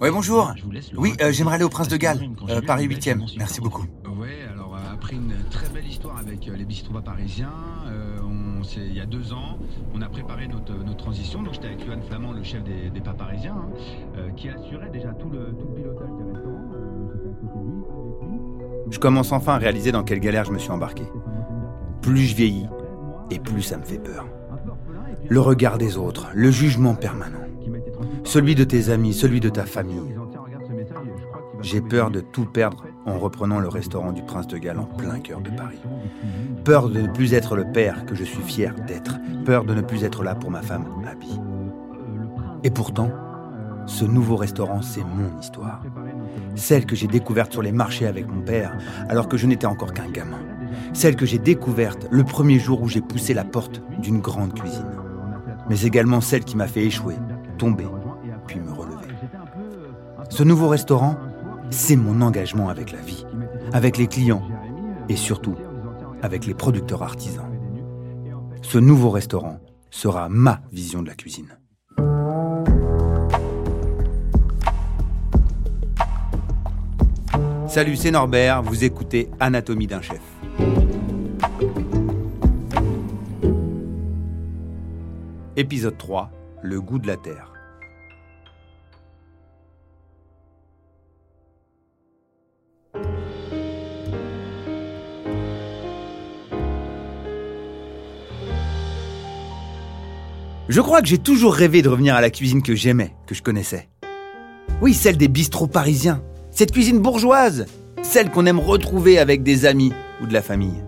Ouais, bonjour. Oui, euh, j'aimerais aller au Prince de Galles, euh, Paris 8e. Merci beaucoup. Ouais, alors euh, après une très belle histoire avec les bistrots parisiens, on il y a deux ans, on a préparé notre, notre transition. Donc j'étais avec Johan Flamand, le chef des, des pas parisiens, hein, qui assurait déjà tout le, tout le pilotage des restaurants. Je commence enfin à réaliser dans quelle galère je me suis embarqué. Plus je vieillis, et plus ça me fait peur. Le regard des autres, le jugement permanent. Celui de tes amis, celui de ta famille. J'ai peur de tout perdre en reprenant le restaurant du Prince de Galles en plein cœur de Paris. Peur de ne plus être le père que je suis fier d'être. Peur de ne plus être là pour ma femme, Abby. Et pourtant, ce nouveau restaurant, c'est mon histoire. Celle que j'ai découverte sur les marchés avec mon père, alors que je n'étais encore qu'un gamin. Celle que j'ai découverte le premier jour où j'ai poussé la porte d'une grande cuisine. Mais également celle qui m'a fait échouer, tomber, puis me relever. Ce nouveau restaurant, c'est mon engagement avec la vie, avec les clients et surtout avec les producteurs artisans. Ce nouveau restaurant sera ma vision de la cuisine. Salut, c'est Norbert, vous écoutez Anatomie d'un chef. Épisode 3, le goût de la terre. Je crois que j'ai toujours rêvé de revenir à la cuisine que j'aimais, que je connaissais. Oui, celle des bistrots parisiens. Cette cuisine bourgeoise. Celle qu'on aime retrouver avec des amis ou de la famille.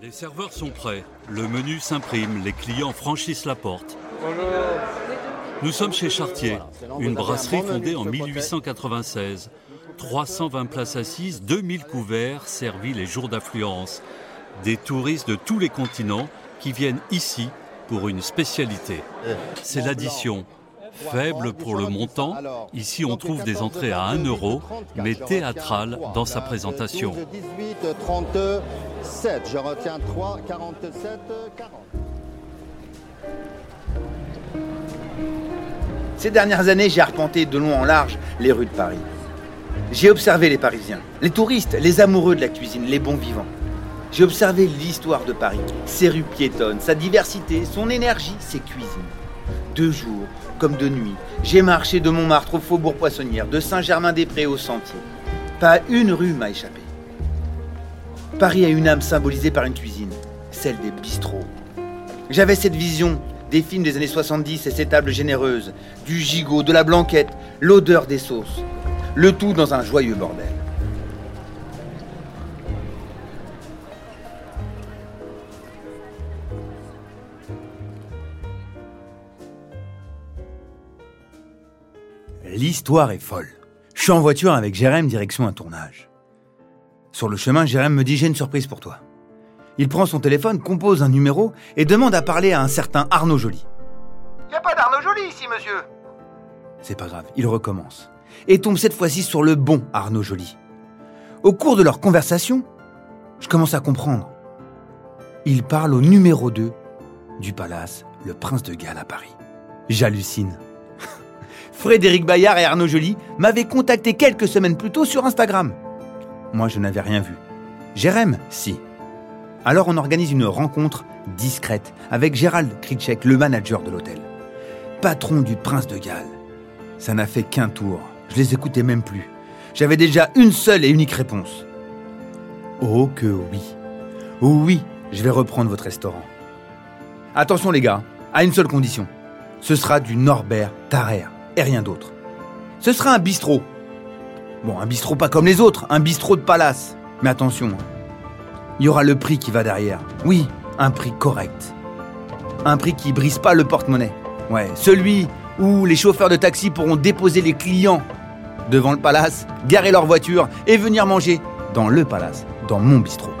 Les serveurs sont prêts, le menu s'imprime, les clients franchissent la porte. Nous sommes chez Chartier, une brasserie fondée en 1896. 320 places assises, 2000 couverts servis les jours d'affluence. Des touristes de tous les continents qui viennent ici pour une spécialité. C'est l'addition. Faible pour le montant, ici on trouve des entrées à 1 euro, mais théâtrale dans sa présentation. 18, 37, je retiens 3, 47, 40. Ces dernières années, j'ai arpenté de long en large les rues de Paris. J'ai observé les Parisiens, les touristes, les amoureux de la cuisine, les bons vivants. J'ai observé l'histoire de Paris, ses rues piétonnes, sa diversité, son énergie, ses cuisines. De jour comme de nuit, j'ai marché de Montmartre au Faubourg Poissonnière, de Saint-Germain-des-Prés au Sentier. Pas une rue m'a échappé. Paris a une âme symbolisée par une cuisine, celle des bistrots. J'avais cette vision des films des années 70 et ces tables généreuses, du gigot, de la blanquette, l'odeur des sauces. Le tout dans un joyeux bordel. L'histoire est folle. Je suis en voiture avec Jérém direction un tournage. Sur le chemin, Jérém me dit J'ai une surprise pour toi. Il prend son téléphone, compose un numéro et demande à parler à un certain Arnaud Joly. Y a pas d'Arnaud Joly ici, monsieur C'est pas grave, il recommence. Et tombe cette fois-ci sur le bon Arnaud Joly. Au cours de leur conversation, je commence à comprendre. Il parle au numéro 2 du palace, le Prince de Galles à Paris. J'hallucine. Frédéric Bayard et Arnaud Joly m'avaient contacté quelques semaines plus tôt sur Instagram. Moi, je n'avais rien vu. Jérém, si. Alors on organise une rencontre discrète avec Gérald Kritschek, le manager de l'hôtel. Patron du Prince de Galles. Ça n'a fait qu'un tour. Je les écoutais même plus. J'avais déjà une seule et unique réponse. Oh que oui. Oh oui, je vais reprendre votre restaurant. Attention les gars, à une seule condition. Ce sera du Norbert Tarrer et rien d'autre. Ce sera un bistrot. Bon, un bistrot pas comme les autres, un bistrot de palace. Mais attention, il y aura le prix qui va derrière. Oui, un prix correct. Un prix qui brise pas le porte-monnaie. Ouais, celui où les chauffeurs de taxi pourront déposer les clients devant le palace, garer leur voiture et venir manger dans le palace, dans mon bistrot.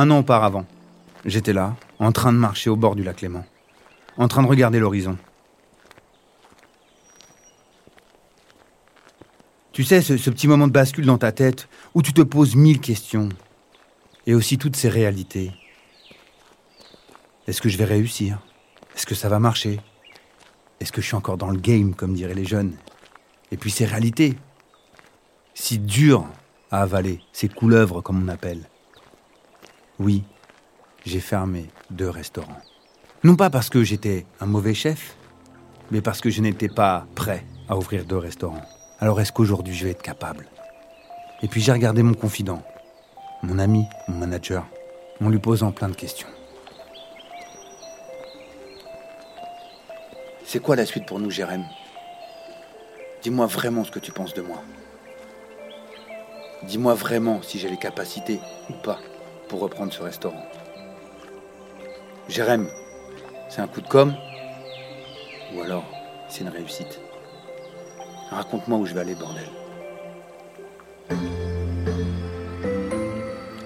Un an auparavant, j'étais là, en train de marcher au bord du lac Léman, en train de regarder l'horizon. Tu sais, ce, ce petit moment de bascule dans ta tête où tu te poses mille questions et aussi toutes ces réalités. Est-ce que je vais réussir? Est-ce que ça va marcher? Est-ce que je suis encore dans le game, comme diraient les jeunes? Et puis ces réalités, si dures à avaler, ces couleuvres comme on appelle. Oui, j'ai fermé deux restaurants. Non pas parce que j'étais un mauvais chef, mais parce que je n'étais pas prêt à ouvrir deux restaurants. Alors est-ce qu'aujourd'hui je vais être capable? Et puis j'ai regardé mon confident, mon ami, mon manager, en lui posant plein de questions. C'est quoi la suite pour nous, Jérém? Dis-moi vraiment ce que tu penses de moi. Dis-moi vraiment si j'ai les capacités ou pas pour reprendre ce restaurant. Jérém, c'est un coup de com' Ou alors, c'est une réussite Raconte-moi où je vais aller, bordel.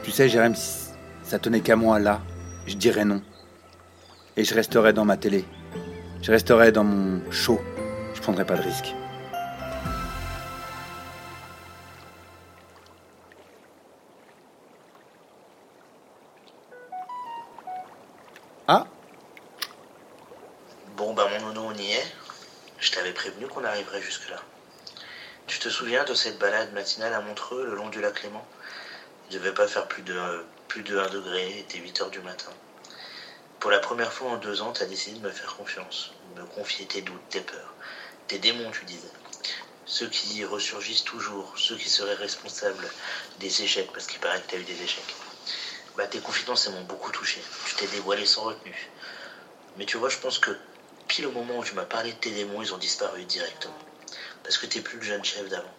Tu sais, Jérém, si ça tenait qu'à moi là, je dirais non. Et je resterais dans ma télé. Je resterais dans mon show. Je prendrais pas de risque. Prévenu qu'on arriverait jusque-là. Tu te souviens de cette balade matinale à Montreux, le long du lac Léman? Il devait pas faire plus de, plus de 1 degré, il était 8 heures du matin. Pour la première fois en deux ans, t'as décidé de me faire confiance, de me confier tes doutes, tes peurs, tes démons, tu disais. Ceux qui ressurgissent toujours, ceux qui seraient responsables des échecs, parce qu'il paraît que t'as eu des échecs. Bah, tes confidences, m'ont beaucoup touché. Tu t'es dévoilé sans retenue. Mais tu vois, je pense que pile au moment où tu m'as parlé de tes démons, ils ont disparu directement. Parce que t'es plus le jeune chef d'avant.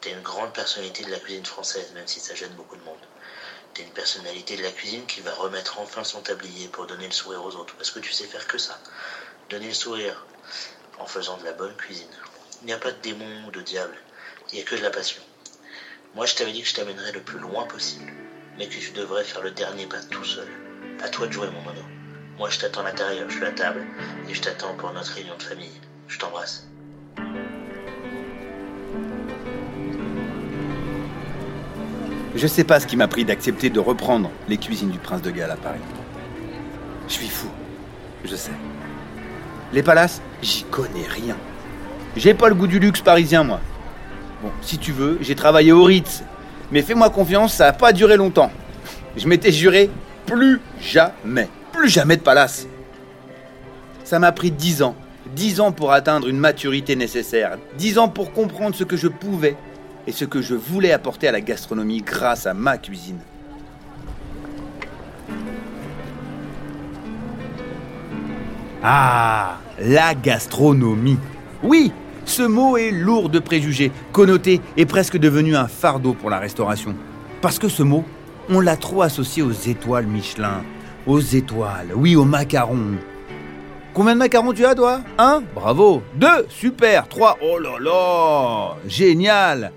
T'es une grande personnalité de la cuisine française, même si ça gêne beaucoup de monde. T'es une personnalité de la cuisine qui va remettre enfin son tablier pour donner le sourire aux autres. Parce que tu sais faire que ça. Donner le sourire en faisant de la bonne cuisine. Il n'y a pas de démon ou de diable. Il n'y a que de la passion. Moi, je t'avais dit que je t'amènerais le plus loin possible. Mais que tu devrais faire le dernier pas tout seul. À toi de jouer, mon mono. Moi, je t'attends à l'intérieur, je suis à table. Et je t'attends pour notre réunion de famille. Je t'embrasse. Je sais pas ce qui m'a pris d'accepter de reprendre les cuisines du Prince de Galles à Paris. Je suis fou, je sais. Les palaces, j'y connais rien. J'ai pas le goût du luxe parisien, moi. Bon, si tu veux, j'ai travaillé au Ritz. Mais fais-moi confiance, ça a pas duré longtemps. Je m'étais juré plus jamais, plus jamais de palace. Ça m'a pris dix ans. Dix ans pour atteindre une maturité nécessaire. Dix ans pour comprendre ce que je pouvais et ce que je voulais apporter à la gastronomie grâce à ma cuisine. Ah, la gastronomie. Oui, ce mot est lourd de préjugés, connoté et presque devenu un fardeau pour la restauration. Parce que ce mot, on l'a trop associé aux étoiles Michelin, aux étoiles, oui, aux macarons. Combien de macarons tu as, toi Un Bravo. Deux Super. Trois Oh là là Génial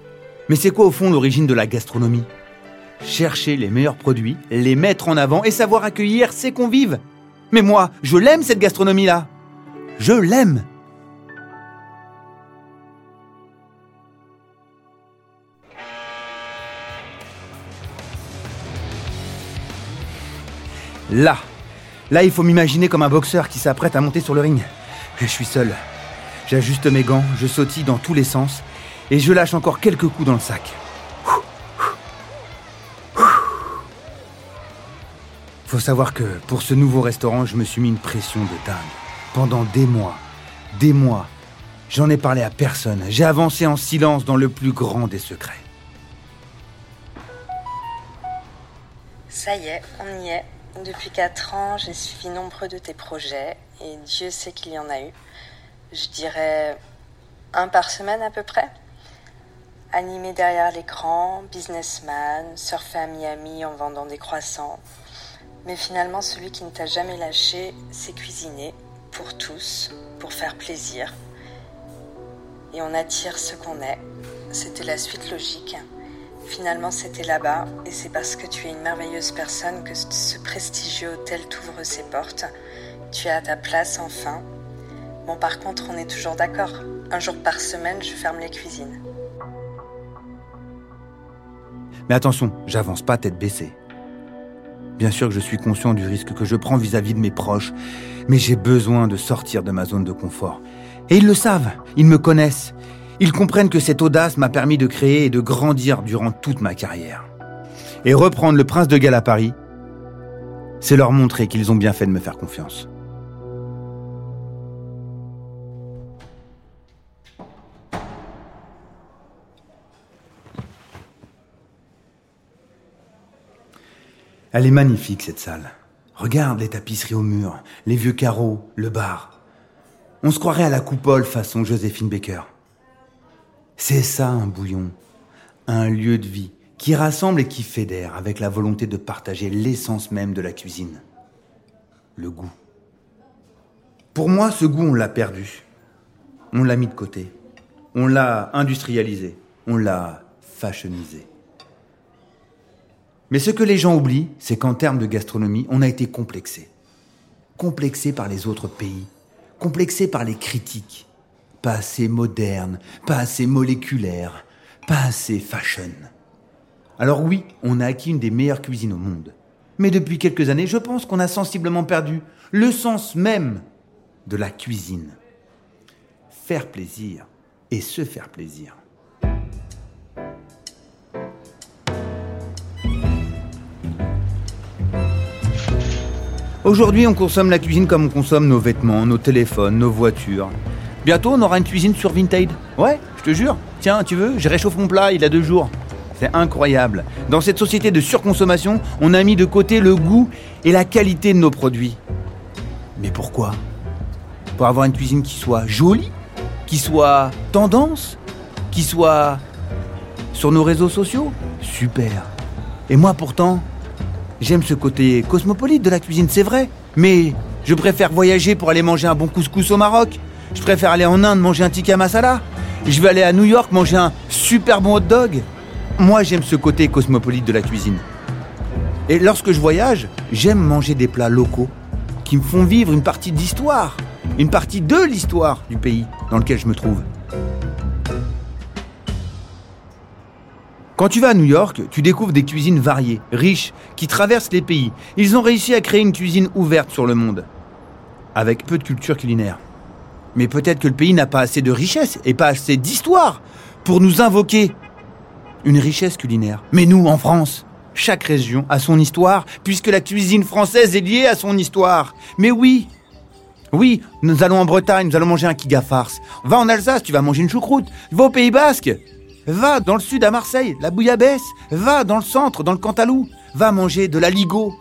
Mais c'est quoi au fond l'origine de la gastronomie? Chercher les meilleurs produits, les mettre en avant et savoir accueillir ses convives. Mais moi, je l'aime cette gastronomie-là. Je l'aime. Là, là, il faut m'imaginer comme un boxeur qui s'apprête à monter sur le ring. Je suis seul. J'ajuste mes gants, je sautille dans tous les sens et je lâche encore quelques coups dans le sac. Faut savoir que pour ce nouveau restaurant, je me suis mis une pression de dingue. Pendant des mois, des mois, j'en ai parlé à personne. J'ai avancé en silence dans le plus grand des secrets. Ça y est, on y est. Depuis 4 ans, j'ai suivi nombreux de tes projets et Dieu sait qu'il y en a eu. Je dirais un par semaine à peu près. Animé derrière l'écran, businessman, surfer à Miami en vendant des croissants. Mais finalement, celui qui ne t'a jamais lâché, c'est cuisiner pour tous, pour faire plaisir. Et on attire ce qu'on est. C'était la suite logique. Finalement, c'était là-bas, et c'est parce que tu es une merveilleuse personne que ce prestigieux hôtel t'ouvre ses portes. Tu à ta place enfin. Bon, par contre, on est toujours d'accord. Un jour par semaine, je ferme les cuisines. Mais attention, j'avance pas tête baissée. Bien sûr que je suis conscient du risque que je prends vis-à-vis de mes proches, mais j'ai besoin de sortir de ma zone de confort. Et ils le savent, ils me connaissent. Ils comprennent que cette audace m'a permis de créer et de grandir durant toute ma carrière. Et reprendre le prince de Galles à Paris, c'est leur montrer qu'ils ont bien fait de me faire confiance. Elle est magnifique cette salle. Regarde les tapisseries au mur, les vieux carreaux, le bar. On se croirait à la coupole façon Joséphine Baker. C'est ça un bouillon, un lieu de vie qui rassemble et qui fédère avec la volonté de partager l'essence même de la cuisine. Le goût. Pour moi, ce goût, on l'a perdu. On l'a mis de côté. On l'a industrialisé. On l'a fashionisé. Mais ce que les gens oublient, c'est qu'en termes de gastronomie, on a été complexé. Complexé par les autres pays, complexé par les critiques. Pas assez moderne, pas assez moléculaire, pas assez fashion. Alors oui, on a acquis une des meilleures cuisines au monde. Mais depuis quelques années, je pense qu'on a sensiblement perdu le sens même de la cuisine. Faire plaisir et se faire plaisir. Aujourd'hui, on consomme la cuisine comme on consomme nos vêtements, nos téléphones, nos voitures. Bientôt, on aura une cuisine sur Vinted. Ouais, je te jure. Tiens, tu veux, je réchauffe mon plat, il a deux jours. C'est incroyable. Dans cette société de surconsommation, on a mis de côté le goût et la qualité de nos produits. Mais pourquoi? Pour avoir une cuisine qui soit jolie, qui soit tendance, qui soit sur nos réseaux sociaux? Super. Et moi pourtant, J'aime ce côté cosmopolite de la cuisine, c'est vrai. Mais je préfère voyager pour aller manger un bon couscous au Maroc. Je préfère aller en Inde manger un tikka masala. Je vais aller à New York manger un super bon hot dog. Moi, j'aime ce côté cosmopolite de la cuisine. Et lorsque je voyage, j'aime manger des plats locaux qui me font vivre une partie d'histoire, une partie de l'histoire du pays dans lequel je me trouve. Quand tu vas à New York, tu découvres des cuisines variées, riches, qui traversent les pays. Ils ont réussi à créer une cuisine ouverte sur le monde, avec peu de culture culinaire. Mais peut-être que le pays n'a pas assez de richesse et pas assez d'histoire pour nous invoquer une richesse culinaire. Mais nous, en France, chaque région a son histoire, puisque la cuisine française est liée à son histoire. Mais oui, oui, nous allons en Bretagne, nous allons manger un kiga farce. Va en Alsace, tu vas manger une choucroute. Va au Pays Basque, Va dans le sud à Marseille, la bouillabaisse. Va dans le centre, dans le Cantalou. Va manger de la ligo.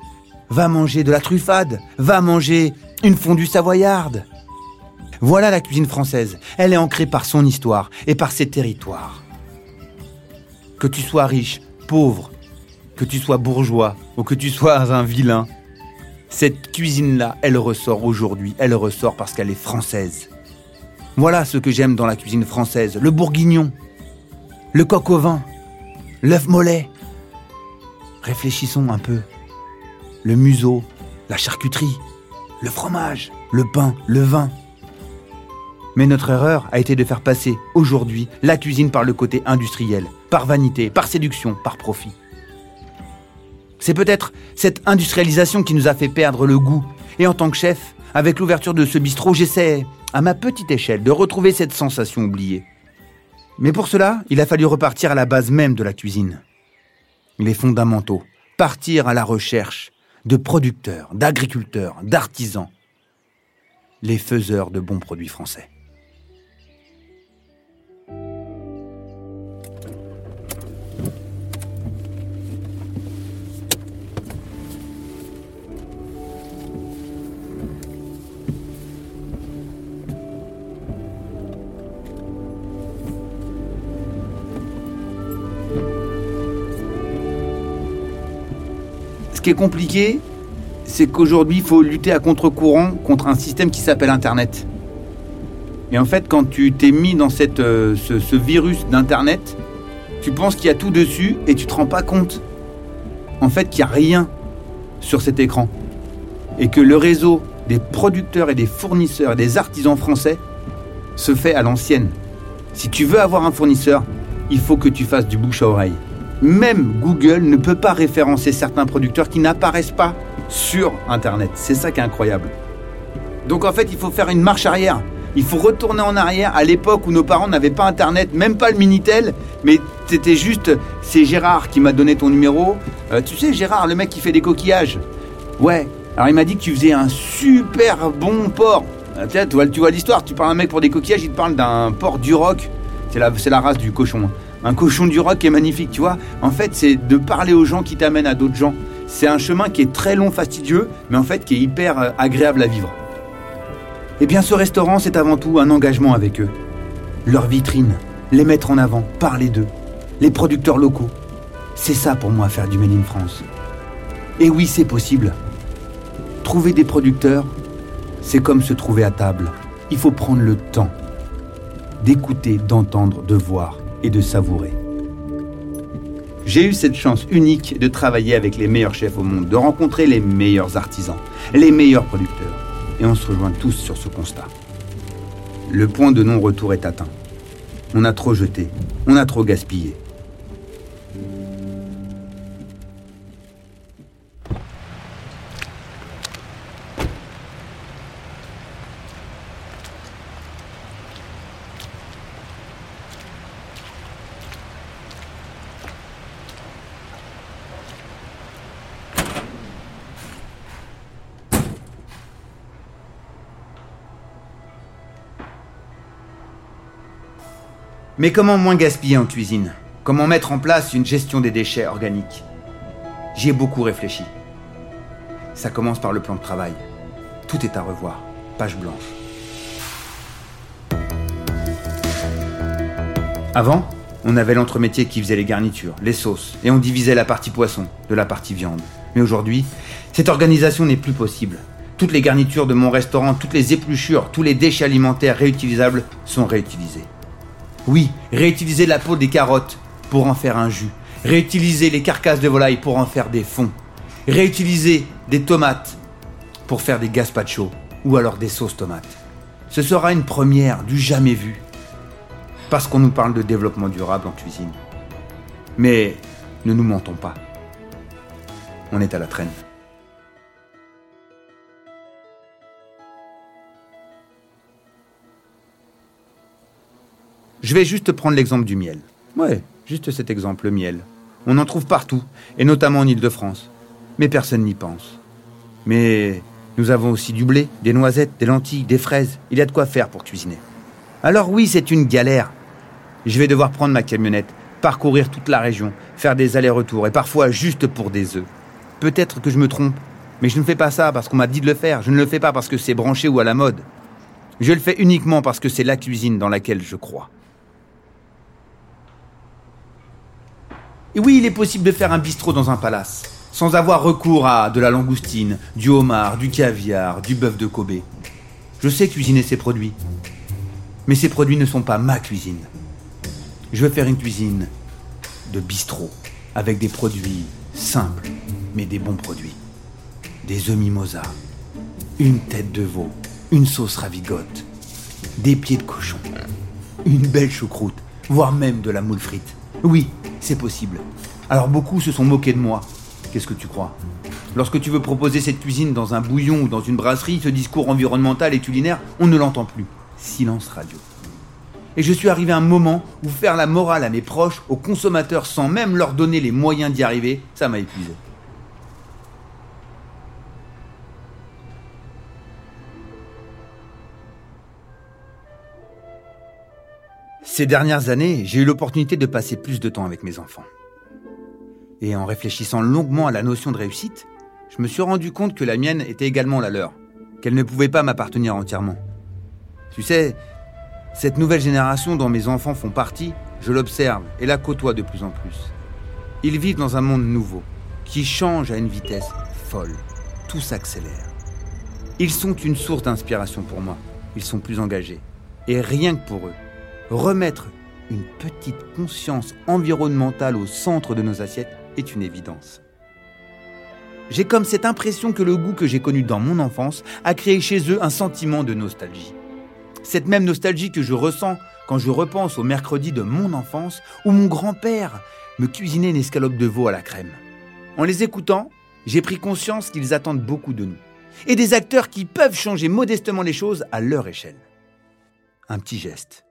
Va manger de la truffade. Va manger une fondue savoyarde. Voilà la cuisine française. Elle est ancrée par son histoire et par ses territoires. Que tu sois riche, pauvre, que tu sois bourgeois ou que tu sois un vilain, cette cuisine-là, elle ressort aujourd'hui. Elle ressort parce qu'elle est française. Voilà ce que j'aime dans la cuisine française, le bourguignon, le coq au vin, l'œuf mollet. Réfléchissons un peu. Le museau, la charcuterie, le fromage, le pain, le vin. Mais notre erreur a été de faire passer aujourd'hui la cuisine par le côté industriel, par vanité, par séduction, par profit. C'est peut-être cette industrialisation qui nous a fait perdre le goût. Et en tant que chef, avec l'ouverture de ce bistrot, j'essaie, à ma petite échelle, de retrouver cette sensation oubliée. Mais pour cela, il a fallu repartir à la base même de la cuisine. Les fondamentaux. Partir à la recherche de producteurs, d'agriculteurs, d'artisans. Les faiseurs de bons produits français. Ce qui est compliqué, c'est qu'aujourd'hui, il faut lutter à contre-courant contre un système qui s'appelle Internet. Et en fait, quand tu t'es mis dans euh, ce, virus d'Internet, tu penses qu'il y a tout dessus et tu te rends pas compte, en fait, qu'il n'y a rien sur cet écran. Et que le réseau des producteurs et des fournisseurs et des artisans français se fait à l'ancienne. Si tu veux avoir un fournisseur, il faut que tu fasses du bouche à oreille. Même Google ne peut pas référencer certains producteurs qui n'apparaissent pas sur Internet. C'est ça qui est incroyable. Donc en fait, il faut faire une marche arrière. Il faut retourner en arrière à l'époque où nos parents n'avaient pas Internet, même pas le Minitel, mais c'était juste, c'est Gérard qui m'a donné ton numéro. Euh, tu sais, Gérard, le mec qui fait des coquillages. Ouais. Alors il m'a dit que tu faisais un super bon port. Euh, tu vois, l'histoire, tu parles à un mec pour des coquillages, il te parle d'un port du rock. C'est la, c'est la race du cochon. Un cochon du rock est magnifique, tu vois. En fait, c'est de parler aux gens qui t'amènent à d'autres gens. C'est un chemin qui est très long, fastidieux, mais en fait qui est hyper euh, agréable à vivre. Eh bien, ce restaurant, c'est avant tout un engagement avec eux. Leur vitrine, les mettre en avant, parler d'eux, les producteurs locaux. C'est ça pour moi faire du Made in France. Et oui, c'est possible. Trouver des producteurs, c'est comme se trouver à table. Il faut prendre le temps d'écouter, d'entendre, de voir et de savourer. J'ai eu cette chance unique de travailler avec les meilleurs chefs au monde, de rencontrer les meilleurs artisans, les meilleurs producteurs. Et on se rejoint tous sur ce constat. Le point de non-retour est atteint. On a trop jeté, on a trop gaspillé. Mais comment moins gaspiller en cuisine? Comment mettre en place une gestion des déchets organiques? J'y ai beaucoup réfléchi. Ça commence par le plan de travail. Tout est à revoir. Page blanche. Avant, on avait l'entremétier qui faisait les garnitures, les sauces, et on divisait la partie poisson de la partie viande. Mais aujourd'hui, cette organisation n'est plus possible. Toutes les garnitures de mon restaurant, toutes les épluchures, tous les déchets alimentaires réutilisables sont réutilisés. Oui, réutiliser la peau des carottes pour en faire un jus. Réutiliser les carcasses de volaille pour en faire des fonds. Réutiliser des tomates pour faire des gazpacho ou alors des sauces tomates. Ce sera une première du jamais vu. Parce qu'on nous parle de développement durable en cuisine. Mais ne nous mentons pas. On est à la traîne. Je vais juste prendre l'exemple du miel. Ouais, juste cet exemple, le miel. On en trouve partout, et notamment en Ile-de-France. Mais personne n'y pense. Mais nous avons aussi du blé, des noisettes, des lentilles, des fraises. Il y a de quoi faire pour cuisiner. Alors oui, c'est une galère. Je vais devoir prendre ma camionnette, parcourir toute la région, faire des allers-retours, et parfois juste pour des œufs. Peut-être que je me trompe, mais je ne fais pas ça parce qu'on m'a dit de le faire. Je ne le fais pas parce que c'est branché ou à la mode. Je le fais uniquement parce que c'est la cuisine dans laquelle je crois. Et oui, il est possible de faire un bistrot dans un palace, sans avoir recours à de la langoustine, du homard, du caviar, du bœuf de Kobe. Je sais cuisiner ces produits, mais ces produits ne sont pas ma cuisine. Je veux faire une cuisine de bistrot, avec des produits simples, mais des bons produits. Des œufs mimosa, une tête de veau, une sauce ravigote, des pieds de cochon, une belle choucroute, voire même de la moule frite. Oui, c'est possible. Alors beaucoup se sont moqués de moi. Qu'est-ce que tu crois? Lorsque tu veux proposer cette cuisine dans un bouillon ou dans une brasserie, ce discours environnemental et culinaire, on ne l'entend plus. Silence radio. Et je suis arrivé à un moment où faire la morale à mes proches, aux consommateurs, sans même leur donner les moyens d'y arriver, ça m'a épuisé. Ces dernières années, j'ai eu l'opportunité de passer plus de temps avec mes enfants. Et en réfléchissant longuement à la notion de réussite, je me suis rendu compte que la mienne était également la leur, qu'elle ne pouvait pas m'appartenir entièrement. Tu sais, cette nouvelle génération dont mes enfants font partie, je l'observe et la côtoie de plus en plus. Ils vivent dans un monde nouveau, qui change à une vitesse folle. Tout s'accélère. Ils sont une source d'inspiration pour moi. Ils sont plus engagés. Et rien que pour eux, remettre une petite conscience environnementale au centre de nos assiettes est une évidence. J'ai comme cette impression que le goût que j'ai connu dans mon enfance a créé chez eux un sentiment de nostalgie. Cette même nostalgie que je ressens quand je repense au mercredi de mon enfance où mon grand-père me cuisiner une escalope de veau à la crème. En les écoutant, j'ai pris conscience qu'ils attendent beaucoup de nous. Et des acteurs qui peuvent changer modestement les choses à leur échelle. Un petit geste.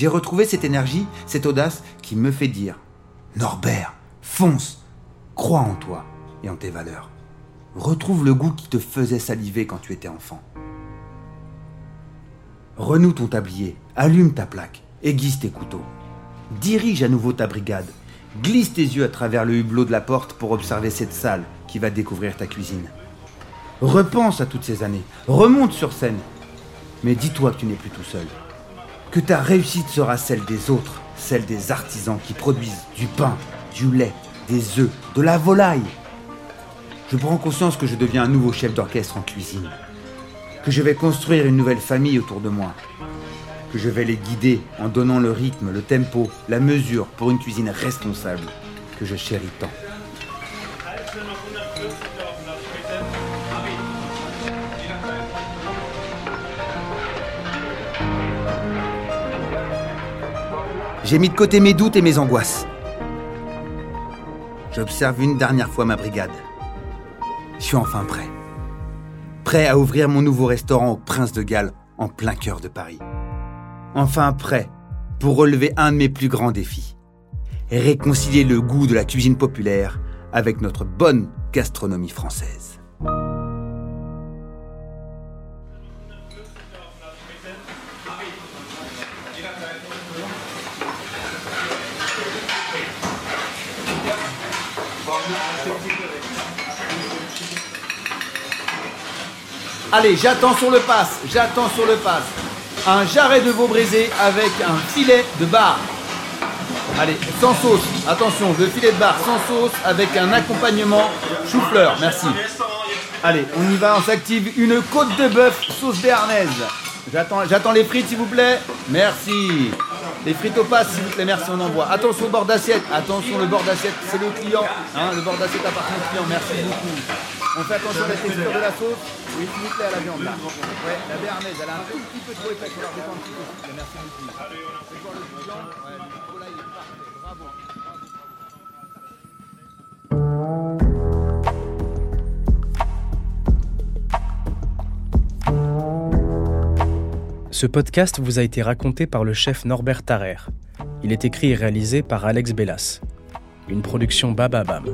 J'ai retrouvé cette énergie, cette audace qui me fait dire Norbert, fonce, crois en toi et en tes valeurs. Retrouve le goût qui te faisait saliver quand tu étais enfant. Renoue ton tablier, allume ta plaque, aiguise tes couteaux. Dirige à nouveau ta brigade. Glisse tes yeux à travers le hublot de la porte pour observer cette salle qui va découvrir ta cuisine. Repense à toutes ces années, remonte sur scène. Mais dis-toi que tu n'es plus tout seul. Que ta réussite sera celle des autres, celle des artisans qui produisent du pain, du lait, des œufs, de la volaille. Je prends conscience que je deviens un nouveau chef d'orchestre en cuisine, que je vais construire une nouvelle famille autour de moi, que je vais les guider en donnant le rythme, le tempo, la mesure pour une cuisine responsable que je chéris tant. J'ai mis de côté mes doutes et mes angoisses. J'observe une dernière fois ma brigade. Je suis enfin prêt. Prêt à ouvrir mon nouveau restaurant au Prince de Galles en plein cœur de Paris. Enfin prêt pour relever un de mes plus grands défis. Réconcilier le goût de la cuisine populaire avec notre bonne gastronomie française. Allez, j'attends sur le pass, j'attends sur le pass. Un jarret de veau braisé avec un filet de bar. Allez, sans sauce, attention, le filet de bar sans sauce avec un accompagnement chou-fleur, merci. Allez, on y va, on s'active une côte de bœuf sauce béarnaise. J'attends, j'attends les frites s'il vous plaît. Merci. Les frites au pass s'il vous plaît, merci, on envoie. Attention au bord d'assiette, attention le bord d'assiette, c'est le client. Hein, le bord d'assiette appartient au client, merci beaucoup. On fait attention à la texture de la sauce. Oui, s'il vous à la viande là. Ouais, la béarnaise, elle a un tout petit peu trop épais. Il la un petit peu. Merci beaucoup. Voir le. Bravo. Ce podcast vous a été raconté par le chef Norbert Tarrer. Il est écrit et réalisé par Alex Bellas. Une production Bababam.